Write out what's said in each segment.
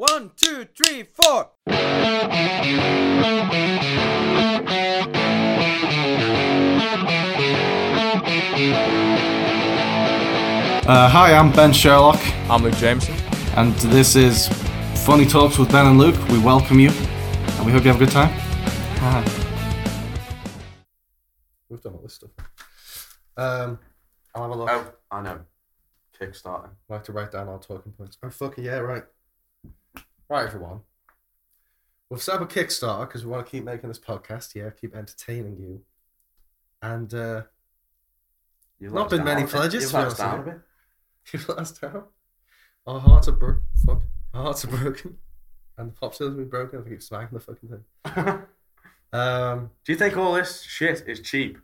One, two, three, four. Uh, hi, I'm Ben Sherlock, I'm Luke Jameson. and this is Funny Talks with Ben and Luke. We welcome you, and we hope you have a good time. We've done all this stuff. Um, I'll have a look. Oh, I know. Kickstarter. I like to write down our talking points. Oh, fucking yeah, right. Right, everyone. We've set up a Kickstarter because we want to keep making this podcast, yeah, keep entertaining you. And uh, You've Not been many pledges, You've let us down a bit. you've let us down. Our hearts are broken. fuck. Our hearts are broken. And the pop cylinders will be broken if we keep smacking the fucking thing. Um, Do you think all this shit is cheap?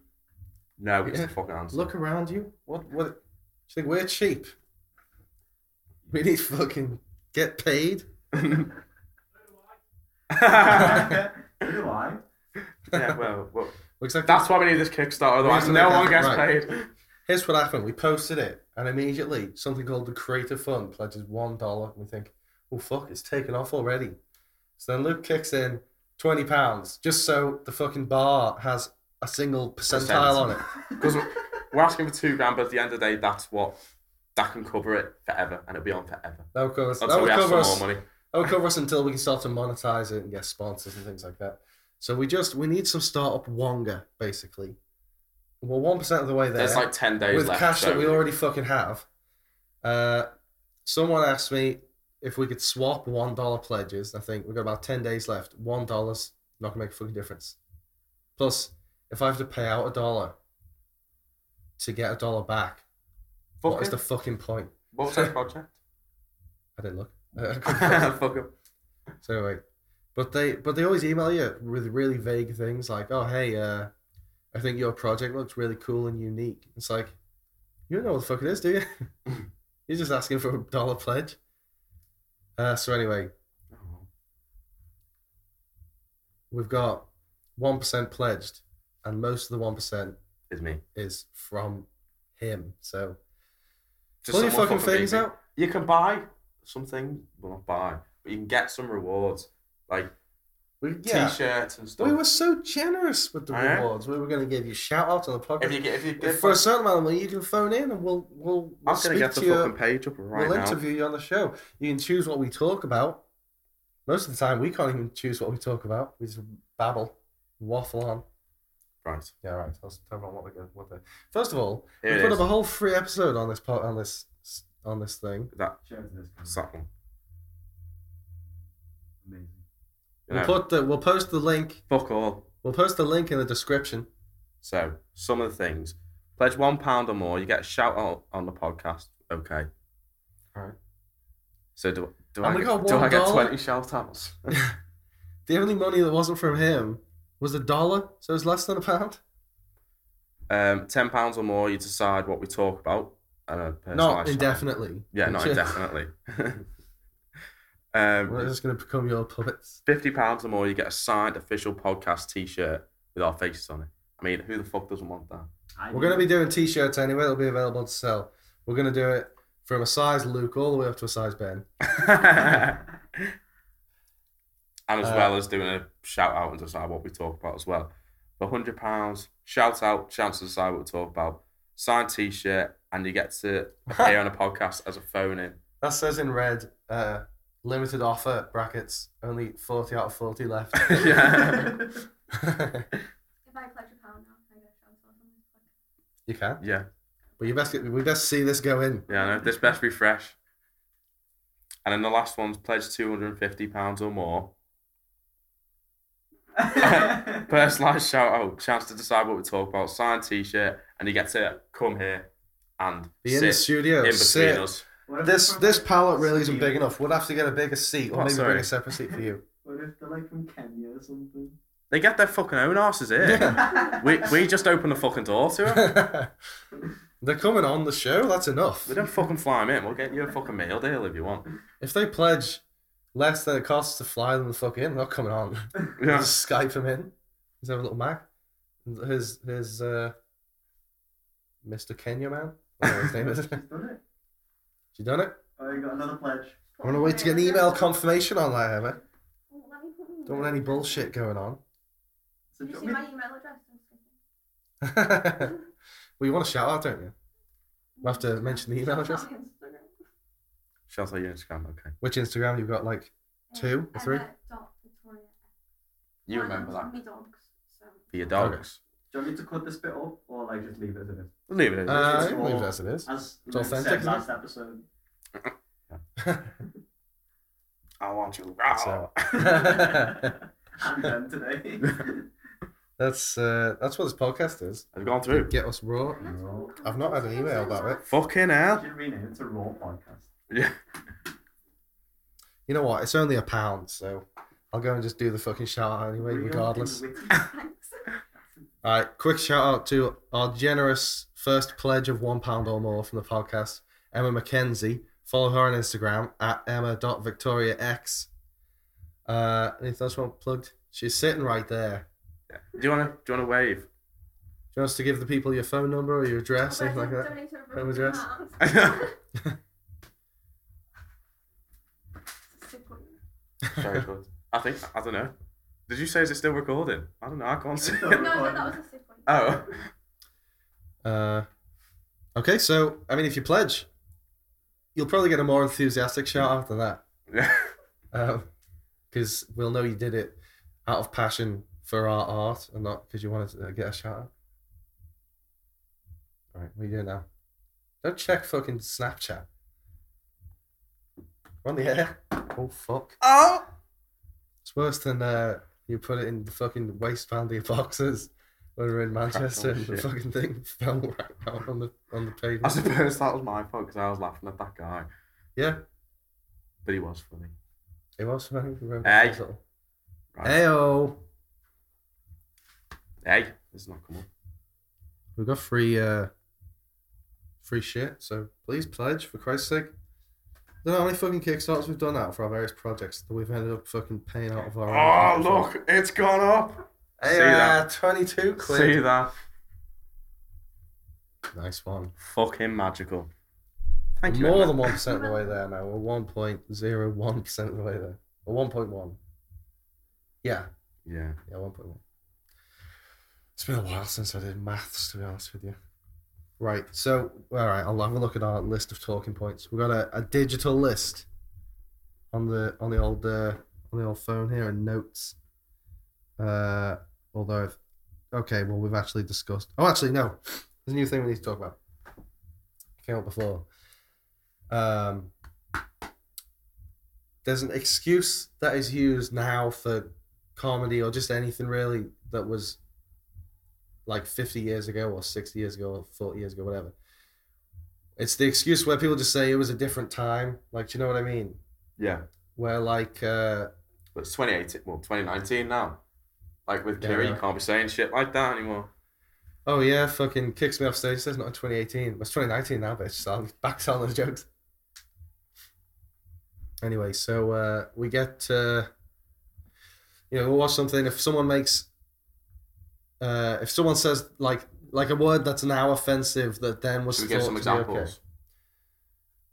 No, it's Yeah. the fucking answer. look around you. What? What? Do you think we're cheap? We need to fucking get paid. Yeah, well, well, Looks like that's why we need this Kickstarter. Otherwise, no one gets right. paid. Here's what happened. We posted it, and immediately something called the Creative Fund pledges one dollar. And we think, oh fuck, it's taken off already. So then Luke kicks in twenty pounds just so the fucking bar has a single percentile on it. Because we're asking for two grand, but at the end of the day, that's what that can cover it forever, and it'll be on forever. That would cover us. That would we ask cover for us. more money. That would cover us until we can start to monetize it and get sponsors and things like that. So we just we need some startup wonga basically. We're one percent of the way there. There's like ten days with left. cash so that we already fucking have. Uh, someone asked me if we could swap one dollar pledges. I think we've got about ten days left. One dollar's not gonna make a fucking difference. Plus, if I have to pay out a dollar to get a dollar back, what Fuck is it. the fucking point? What was that project? I didn't look. Couldn't Fuck it. so anyway, but they but they always email you with really vague things like, "Oh hey, uh, I think your project looks really cool and unique." It's like, you don't know what the fuck it is, do you? You're just asking for a dollar pledge. Uh, so anyway, we've got one percent pledged, and most of the one percent is me. is from him. So Just pull your fucking fingers out. You can buy something, well not buy, but you can get some rewards like We, yeah, t-shirts and stuff. we were so generous with the I know. rewards. We were going to give you shout outs on the podcast. if you get, if you If get, for a certain amount of money, you can phone in and we'll we'll, we'll I'm gonna speak get the to you. fucking page up right we'll now. interview you on the show. You can choose what we talk about. Most of the time, we can't even choose what we talk about. We just babble, waffle on. Right, Yeah, right. Let's tell everyone what we're going. What the First of all, here we put is. up a whole free episode on this part on this on this thing. That, it's that one. Amazing. We'll know, put the we'll post the link. fuck all. We'll post the link in the description. So some of the things. Pledge one pound or more, you get a shout out on the podcast. Okay. Alright. So do do And I we get, do I get twenty shout outs? The only money that wasn't from him was a dollar, so it's less than a pound. um, ten pounds or more, you decide what we talk about. And a personalised Not shout-out. indefinitely. Yeah, not indefinitely. um, We're just going to become your puppets. fifty pounds or more, you get a signed official podcast T-shirt with our faces on it. I mean, who the fuck doesn't want that? I We're going to be doing t-shirts anyway. They'll be available to sell. We're going to do it from a size Luke all the way up to a size Ben. and as Uh, well as doing a shout out and decide what we talk about as well. For hundred pounds, shout out, chance to decide what we talk about, signed T-shirt, and you get to appear on a podcast as a phone in. That says in red, uh, limited offer brackets. Only forty out of forty left. Yeah. If I pledge a pound now, can I get a shout out on this you can, Yeah, but you best get, we best see this go in. yeah, I know. This best be fresh. And then the last one's pledge two hundred and fifty pounds or more. Personalised shout out, chance to decide what we talk about, signed T-shirt, and you get to come here and Be in the studio. in between sit. us. What if This they're this pallet really isn't big enough. We'll have to get a bigger seat, or Oh, maybe sorry. bring a separate seat for you. What if they're like from Kenya or something? They get their fucking own asses here. Yeah. We we just open the fucking door to them. They're coming on the show. That's enough. We don't fucking fly them in. We'll get you a fucking meal deal if you want. If they pledge less than it costs to fly them the fuck in, they're not coming on. Yeah. Just Skype him in. He's have a little Mac. His his uh, Mr. Kenya man. Whatever his name is. She's done it. She done it? I got another pledge. I'm want to wait to get an email confirmation on that, Emma. Let me put my Don't want any bullshit going on. So Did you you see me- my email address? well, you want a shout out, don't you? Mm-hmm. We'll have to mention the email address. Shout out your Instagram, okay. Which Instagram you've got? Like two or three? You remember was that Me dogs. For your dogs. Do you want me to cut this bit up or like just leave it as it is? Leave it as Uh, it I is. can leave it as it is. As It's Luke authentic, said isn't it? last episode. I want you. So- and then today. that's uh, that's what this podcast is. Has it gone through? Get us raw. No. I've not had an email about it. Fucking You hell. should rename it to Raw Podcast. Yeah. You know what? It's only a pound, so I'll go and just do the fucking shout out anyway, Real regardless. and witty. Thanks. All right, quick shout out to our generous first pledge of one pound or more from the podcast, Emma McKenzie. Follow her on Instagram at emma.victoriax. Uh, anything else you want plugged? She's sitting right there. yeah. Do you wanna do you wanna wave? Do you want us to give the people your phone number or your address, anything like that? Donate a Home address? pound. It's a sick one. Sorry, I think I don't know. Did you say is it still recording? I don't know. I can't see. No, it. no, that was a sick one. Oh. Uh, okay, so I mean, if you pledge, you'll probably get a more enthusiastic shout out than that. Yeah. because we'll know you did it out of passion for our art and not because you wanted to get a shout out. All right, what are you doing now? Don't check fucking Snapchat. We're on the air. Oh fuck! Oh. It's worse than uh, you put it in the fucking waistband of your boxes when we were in Manchester and the shit. fucking thing fell right out on the on the pavement. I suppose that was my fault because I was laughing at that guy, Yeah, but he was funny. it was funny. Hey. Right. Heyo. Hey, this is not come up. We've got free uh free shit, so please pledge for Christ's sake. I don't know how many fucking Kickstarters we've done out for our various projects that we've ended up fucking paying out of our Oh own. look, it's gone up. Hey, See that? uh, 22 quid. See that? Nice one. Fucking magical. Thank you. More than 1% of the way there now. We're 1.01% of the way there. Or 1.1. Yeah, Yeah. yeah, 1.1. It's been a while since I did maths, to be honest with you. Right, so, all right, I'll have a look at our list of talking points. We've got a, a digital list on the on the old uh, on the old phone here and notes. Uh, although, I've, okay, well, we've actually discussed. Oh, actually, no, there's a new thing we need to talk about. Came up before. Um, there's an excuse that is used now for comedy or just anything really that was like 50 years ago or 60 years ago or 40 years ago, whatever. It's the excuse where people just say it was a different time. Like, do you know what I mean? Yeah. Where, like, uh, But it's 2018, well, 2019 now. Like with Yeah, Kira, yeah. you can't be saying shit like that anymore. oh yeah, fucking kicks me off stage, says not in 2018. It's 2019 now, bitch. So I'm back telling those jokes. Anyway, so uh, we get, uh, you know, we'll watch something. If someone makes, uh, if someone says like like a word that's now offensive that then was Should we thought give some to be okay. examples?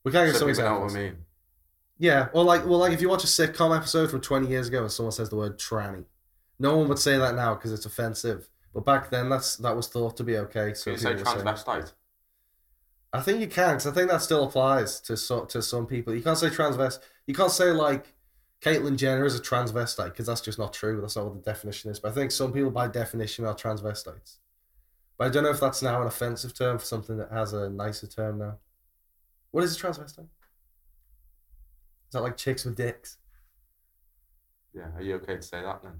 We can give So some people know examples. what I mean. Yeah, or like, well, like if you watch a sitcom episode from 20 years ago and someone says the word tranny, no one would say that now because it's offensive. But back then, that's that was thought to be okay. So Can you say people were saying- transvestite? I think you can, because I think that still applies to so, to some people. You can't say transvest. You can't say like Caitlyn Jenner is a transvestite because that's just not true. That's not what the definition is. But I think some people, by definition, are transvestites. But I don't know if that's now an offensive term for something that has a nicer term now. What is a transvestite? Is that like chicks with dicks? Yeah. Are you okay to say that then?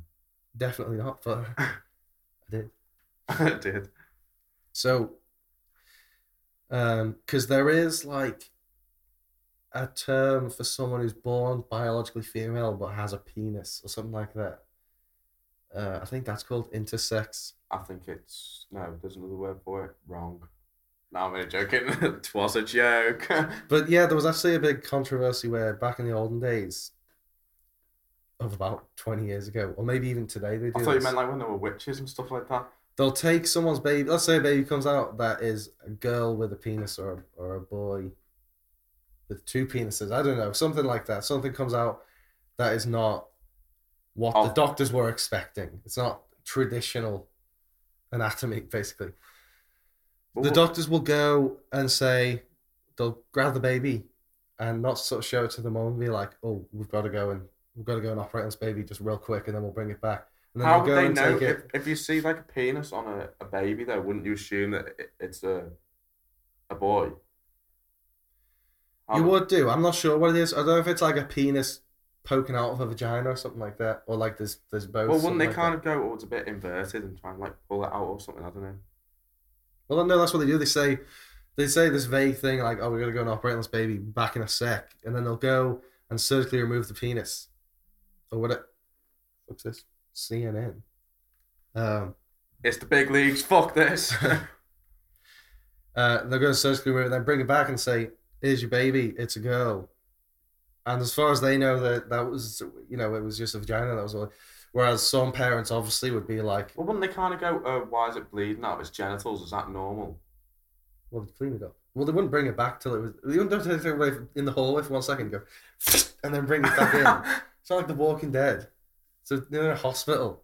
Definitely not. But I did. I did. So, um, because there is like a term for someone who's born biologically female but has a penis or something like that. Uh, I think that's called intersex. I think it's no. There's another word for it. Wrong. No, I'm only joking. it was a joke. But yeah, there was actually a big controversy where back in the olden days, of about twenty years ago, or maybe even today, they do. I thought you this. meant like when there were witches and stuff like that. They'll take someone's baby. Let's say a baby comes out that is a girl with a penis or a, or a boy with two penises. I don't know, something like that. Something comes out that is not what the Oh. doctors were expecting. It's not traditional anatomy, basically. The doctors will go and say they'll grab the baby and not sort of show it to the mom and be like, "Oh, we've got to go and we've got to go and operate on this baby just real quick, and then we'll bring it back." And then How would they know take if, it. if you see like a penis on a, a baby though? Wouldn't you assume that it, it's a a boy? You would- would do. I'm not sure what it is. I don't know if it's like a penis poking out of a vagina or something like that, or like there's there's both. Well, wouldn't they like kind that. of go, "Oh, it's a bit inverted," and try and like pull it out or something? I don't know. Well, no, that's what they do. They say they say this vague thing like, "Oh, we're gonna go and operate on this baby back in a sec," and then they'll go and surgically remove the penis, or what? It, what's this? CNN. Um, It's the big leagues. Fuck this. uh, they're going to surgically remove it, then bring it back and say, "Here's your baby. It's a girl." And as far as they know, that that was you know it was just a vagina. That was all. Whereas some parents obviously would be like, well, wouldn't they kind of go, "Oh, why is it bleeding out of its genitals? Is that normal?" "Well, clean it up." Well, they wouldn't bring it back till it was. They wouldn't take it away in the hallway for one second, go, and then bring it back in. It's not like The Walking Dead. So they're in a hospital.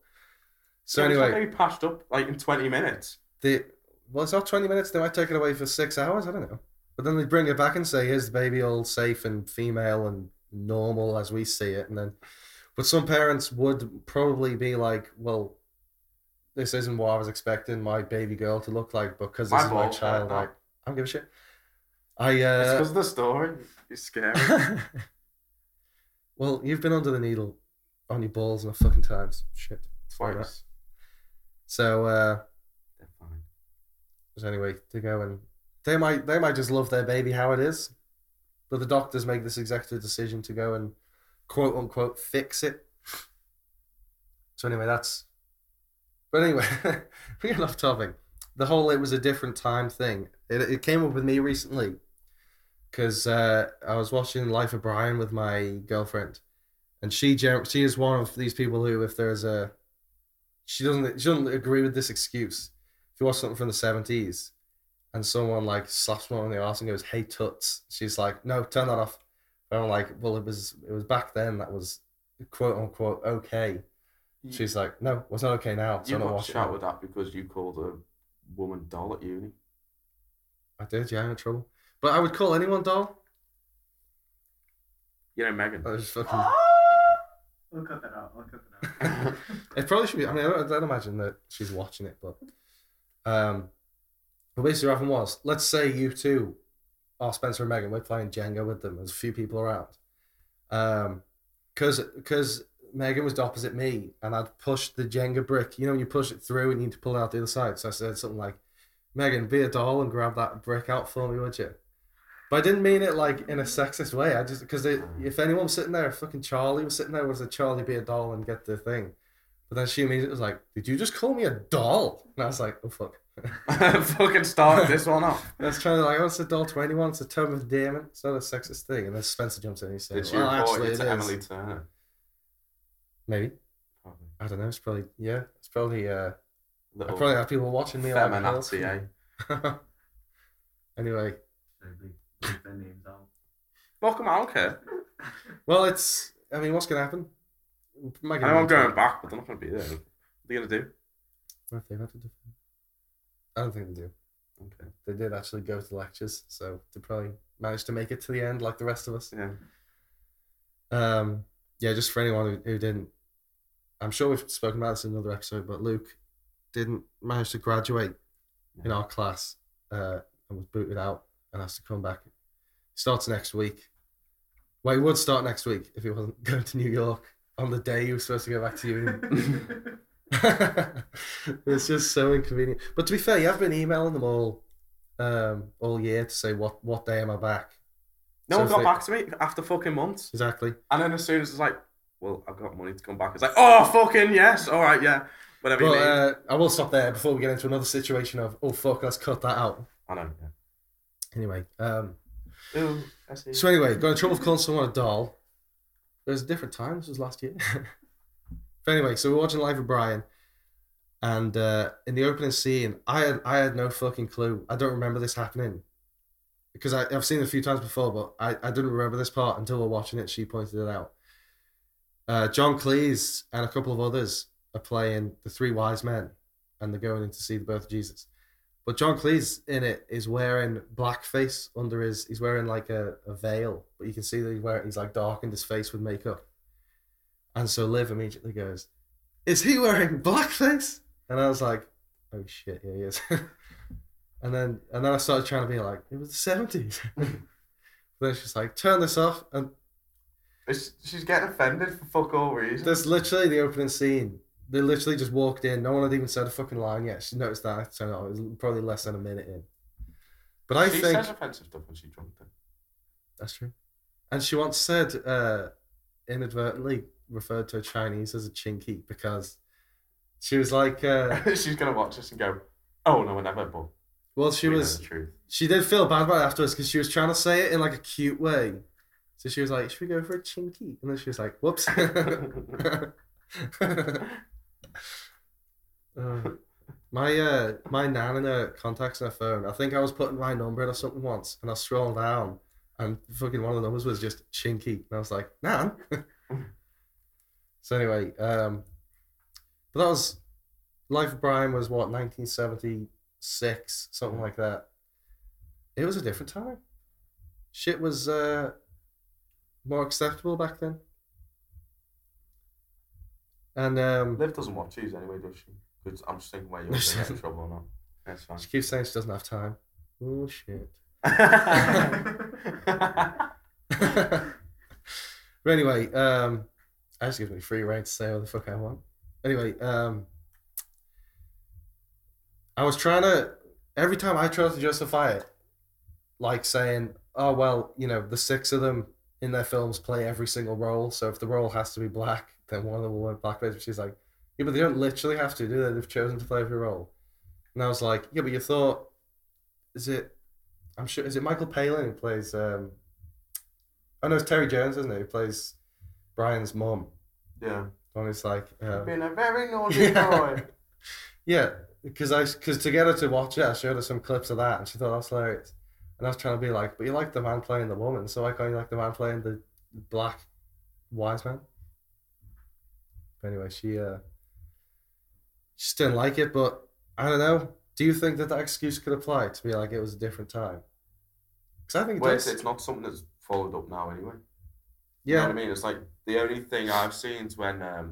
So Yeah, it's anyway, maybe patched up like in twenty minutes. they well, it's not twenty minutes. They might take it away for six hours. I don't know. But then they bring it back and say, "Here's the baby, all safe and female and normal as we see it." And then, but some parents would probably be like, "Well, this isn't what I was expecting my baby girl to look like because this My is my child." Like, I don't give a shit. I It's uh, because of the story. It's scary. well, you've been under the needle on your balls enough fucking times. Shit. Twice. So. uh They're fine. So anyway, to go and they might they might just love their baby how it is, but the doctors make this executive decision to go and quote unquote fix it. So anyway, that's. But anyway, we get off topic. The whole it was a different time thing. It it came up with me recently, because uh, I was watching Life of Brian with my girlfriend, and she she is one of these people who if there's a, she doesn't she doesn't agree with this excuse if you watch something from the seventies and someone like slaps one on the arse and goes, "Hey toots," she's like, "No, turn that off." And I'm like, "Well, it was it was back then that was quote unquote okay." She's like, "No, it's not okay now." So You I'm got watching. shouted it." at because you called a woman doll at uni. I did, yeah, I'm in trouble. But I would call anyone doll. You know, Megan. I was fucking. I'll cut that out. I'll cut that out. It probably should be. I mean, I don't, I don't imagine that she's watching it, but um, but basically, what happened was, let's say you two are Spencer and Megan. We're playing Jenga with them. There's a few people around. Um, because because Megan was opposite me, and I'd pushed the Jenga brick. You know, when you push it through, and you need to pull it out the other side. So I said something like, "Megan, be a doll and grab that brick out for me, would you?" But I didn't mean it like in a sexist way. I just because if anyone was sitting there, fucking Charlie was sitting there, was a Charlie be a doll and get the thing. But then she immediately was like, "Did you just call me a doll?" And I was like, "Oh fuck." Fucking start this one off. Was trying to like, "Oh, it's a doll to anyone. It's a term of endearment. It's not a sexist thing." And then Spencer jumps in and he says, Did she "Well, report actually, it it to is." Emily Turner? Maybe Probably. I don't know. It's probably yeah. It's probably uh. I Little probably have people watching me. like, feminazi, eh? anyway, leave- leave their names out. Welcome, I don't care. well, it's. I mean, what's gonna happen? I know I'm going back, but they're not going to be there. What are they going to do? What if they have to do? I don't think they do. Okay. They did actually go to lectures, so they probably managed to make it to the end like the rest of us. Yeah. Um, yeah, just for anyone who, who didn't, I'm sure we've spoken about this in another episode, but Luke didn't manage to graduate in our class uh, and was booted out and has to come back. Starts next week. Well, he would start next week if he wasn't going to New York on the day he was supposed to go back to uni. it's just so inconvenient. But to be fair, you have been emailing them all um, all year to say what, what day am I back? No So one got they- back to me after fucking months. Exactly. And then as soon as it's like, well, I've got money to come back, it's like, oh, fucking yes. All right, yeah. Whatever you But uh, I will stop there before we get into another situation of oh fuck, let's cut that out. I know, yeah. Anyway, um, Ooh, I see. so anyway, got in trouble for calling someone a doll. There's a different time. This was last year. but anyway, so we're watching Life of Brian, and uh, in the opening scene, I had I had no fucking clue. I don't remember this happening because I've seen it a few times before, but I, I didn't remember this part until we we're watching it. She pointed it out. Uh, John Cleese and a couple of others are playing the three wise men, and they're going in to see the birth of Jesus. But John Cleese in it is wearing blackface under his. He's wearing like a, a veil, but you can see that he's wearing. He's like darkened his face with makeup. And so Liv immediately goes, "Is he wearing blackface?" And I was like, "Oh shit, yeah, he is." and then and then I started trying to be like, "It was the seventies. then she's like, "Turn this off," and It's- She's getting offended for fuck all reason. there's literally the opening scene. They literally just walked in. No one had even said a fucking line yet. She noticed that. I turned it. It was probably less than a minute in. But I she think says offensive stuff when she's drunk. Then. that's true. And she once said, uh, inadvertently referred to a Chinese as a chinky because she was like, uh, she's gonna watch this and go, "Oh no, I never." But well, she we was she did feel bad about it afterwards because she was trying to say it in like a cute way. So she was like, "Should we go for a chinky?" And then she was like, "Whoops." Uh, my uh, my nan in her contacts in her phone. I think I was putting my number in or something once, and I scrolled down, and fucking one of the numbers was just chinky, and I was like, "Nan." So anyway, um, but that was Life of Brian was what nineteen seventy six, something like that. It was a different time. Shit was uh, more acceptable back then. And um, Liv doesn't watch these anyway, does she? Because I'm just thinking where you're going to trouble or not. That's fine. she keeps saying she doesn't have time. Oh shit. but anyway, um, that just gives me free rein to say what the fuck I want. Anyway, um, I was trying to every time I tried to justify it, like saying, "Oh well, you know, the six of them in their films play every single role, so if the role has to be black, then one of them will wear blackface." But she's like, "Yeah, but they don't literally have to, do they? They've chosen to play every role." And I was like, "Yeah, but you thought, is it? I'm sure is it Michael Palin who plays? um Oh no, it's Terry Jones, isn't it? Who plays Brian's mom? yeah. And it's like, um, Being a very naughty Yeah. boy. Yeah, because I because to get her to watch it, I showed her some clips of that, and she thought that's hilarious. And I was trying to be like, but you like the man playing the woman, so why can't you like the man playing the black wise man? But anyway, she uh, she just didn't like it. But I don't know. Do you think that that excuse could apply to be like it was a different time? Because I think it Well, it's not something that's followed up now anyway. Yeah, You know what I mean? It's like the only thing I've seen is when um,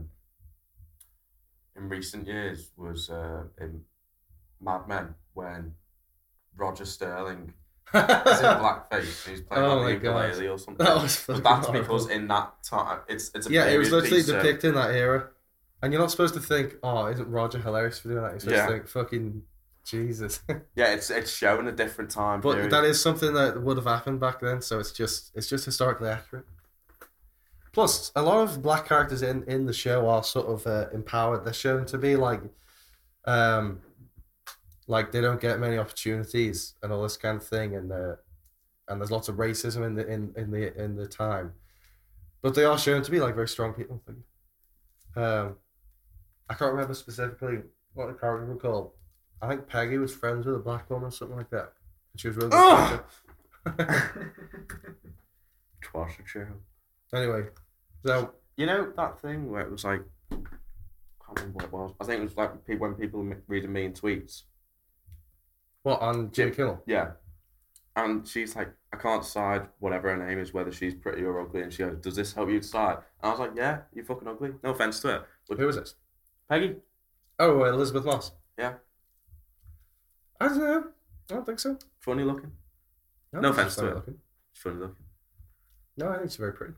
in recent years was uh, in Mad Men when Roger Sterling is in blackface. and He's playing Oh like my the God. ukulele or something. that was But that's horrible. because in that time, it's it's a yeah, it was literally piece, so- depicting that era, and you're not supposed to think, "Oh, isn't Roger hilarious for doing that?" You're supposed Yeah. to think, "Fucking Jesus." Yeah, it's it's showing a different time But period. that is something that would have happened back then, so it's just it's just historically accurate. Plus, a lot of black characters in in the show are sort of uh, empowered. They're shown to be like, um, like they don't get many opportunities and all this kind of thing, and uh, and there's lots of racism in the in in the in the time, but they are shown to be like very strong people. Um, I can't remember specifically what the character was called. I think Peggy was friends with a black woman or something like that. And she was really good. Ugh! character. A true. anyway, so You know that thing where it was like, I can't remember what it was. I think it was like pe- when people m- reading mean tweets. what on Jim Kimmel? Yeah. And she's like, I can't decide whatever her name is, whether she's pretty or ugly. And she goes, Does this help you decide? And I was like, Yeah, you're fucking ugly. No offense to her. But Who was this? Peggy. Oh, uh, Elisabeth Moss. Yeah. I don't know. I don't think so. Funny looking. No offense to her. looking. She's funny looking. No, I think she's very pretty.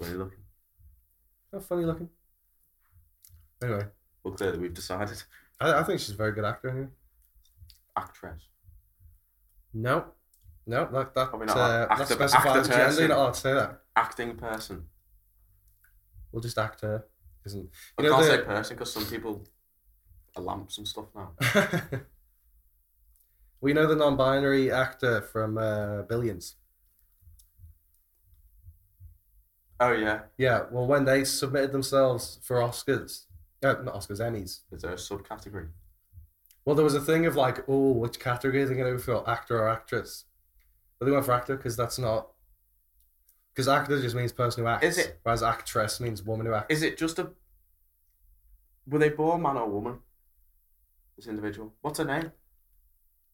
Funny looking. Not funny looking. Anyway, Well, clearly we've decided. I, I think she's a very good actor. Anyway. Actress. No, no, that that Probably not uh, actor, that specifies actor gender. person. You're not allowed to say that. Acting person. We'll just act her. Isn't I know can't the- say person because some people are lamps and stuff now. we know the non-binary actor from uh, Billions. Oh, yeah. Yeah, well, when they submitted themselves for Oscars, uh, not Oscars, Emmys. Is there a subcategory? Well, there was a thing of like, oh, which category are they going to go for, actor or actress? But they went for actor because that's not. Because actor just means person who acts. Is it- Whereas actress means woman who acts. Is it just a? Were they born man or woman? This individual. What's her name?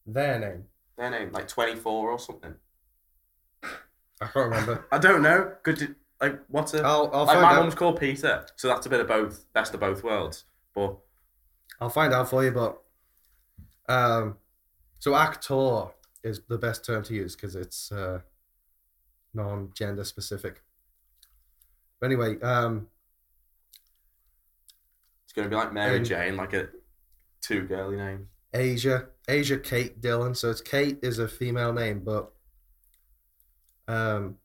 Their name. Their name, like twenty four or something. I can't remember. I don't know. Could you, like what's a? I'll, I'll like find my out. mum's called Peter, so that's a bit of both. Best of both worlds. But I'll find out for you, but um, so actor is the best term to use because it's uh, non-gender specific. But anyway, um, it's gonna be like Mary Um, Jane, like a two girly name. Asia, Asia Kate Dillon. So it's Kate is a female name, but um,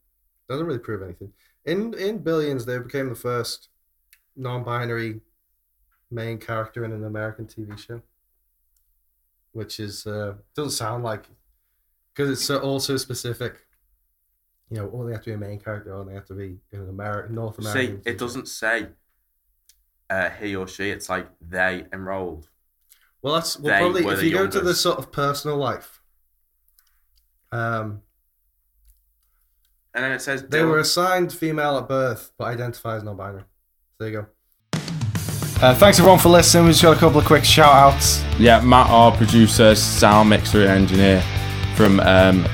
doesn't really prove anything. In in Billions, they became the first non-binary main character in an American TV show, which is uh, doesn't sound like because it's so, also specific. You know, or they have to be a main character, or they have to be in an American North See, American. Show. it doesn't say uh, he or she. It's like they enrolled. Well, that's well, probably if you go to the sort of personal life. Um, And then it says they were assigned female at birth, but identify as non-binary. There you go. Uh, thanks everyone for listening. We just got a couple of quick shout outs. Yeah, Matt, our producer, sound mixer, and engineer from um,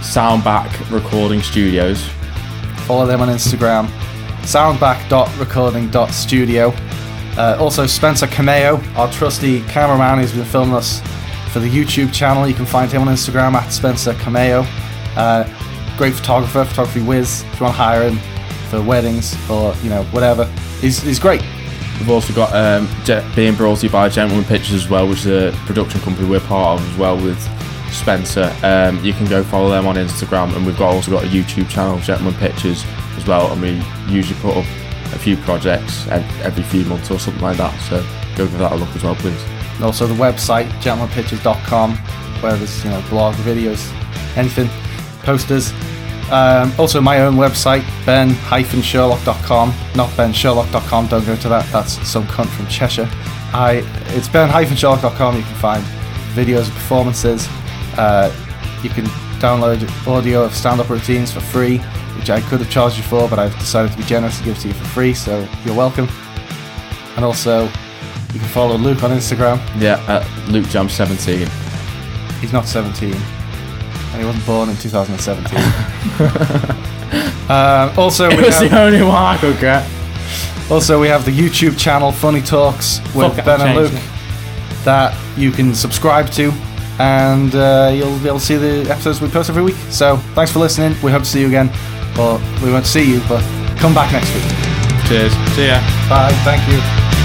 Soundback Recording Studios. Follow them on Instagram, soundback.recording.studio. Uh, also, Spencer Cameo, our trusty cameraman who's been filming us for the YouTube channel. You can find him on Instagram at Spencer Cameo. Uh, great photographer, photography whiz. If you want to hire him for weddings or you know whatever, he's, he's great. We've also got um, being brought to you by Gentleman Pictures as well, which is a production company we're part of as well with Spencer. Um, you can go follow them on Instagram, and we've got also got a YouTube channel, Gentleman Pictures, as well. And we usually put up a few projects every few months or something like that. So go give that a look as well, please. And also the website gentlemanpictures.com where there's you know blog videos anything posters. Um, also my own website ben-sherlock.com not bensherlock.com don't go to that. That's some cunt from cheshire. I it's ben-sherlock.com you can find videos of performances. Uh, you can download audio of stand-up routines for free which i could have charged you for but i've decided to be generous and give it to you for free so you're welcome. And also you can follow luke on instagram. Yeah, at LukeJam17. He's not 17. And he wasn't born in 2017. uh, also, we It was have, the only one I could get. also, we have the YouTube channel Funny Talks with Fuck it, Ben I'm and Luke changing that you can subscribe to. And uh, you'll be able to see the episodes we post every week. So, thanks for listening. We hope to see you again. Or we won't see you, but come back next week. Cheers. See ya. Bye. Thank you.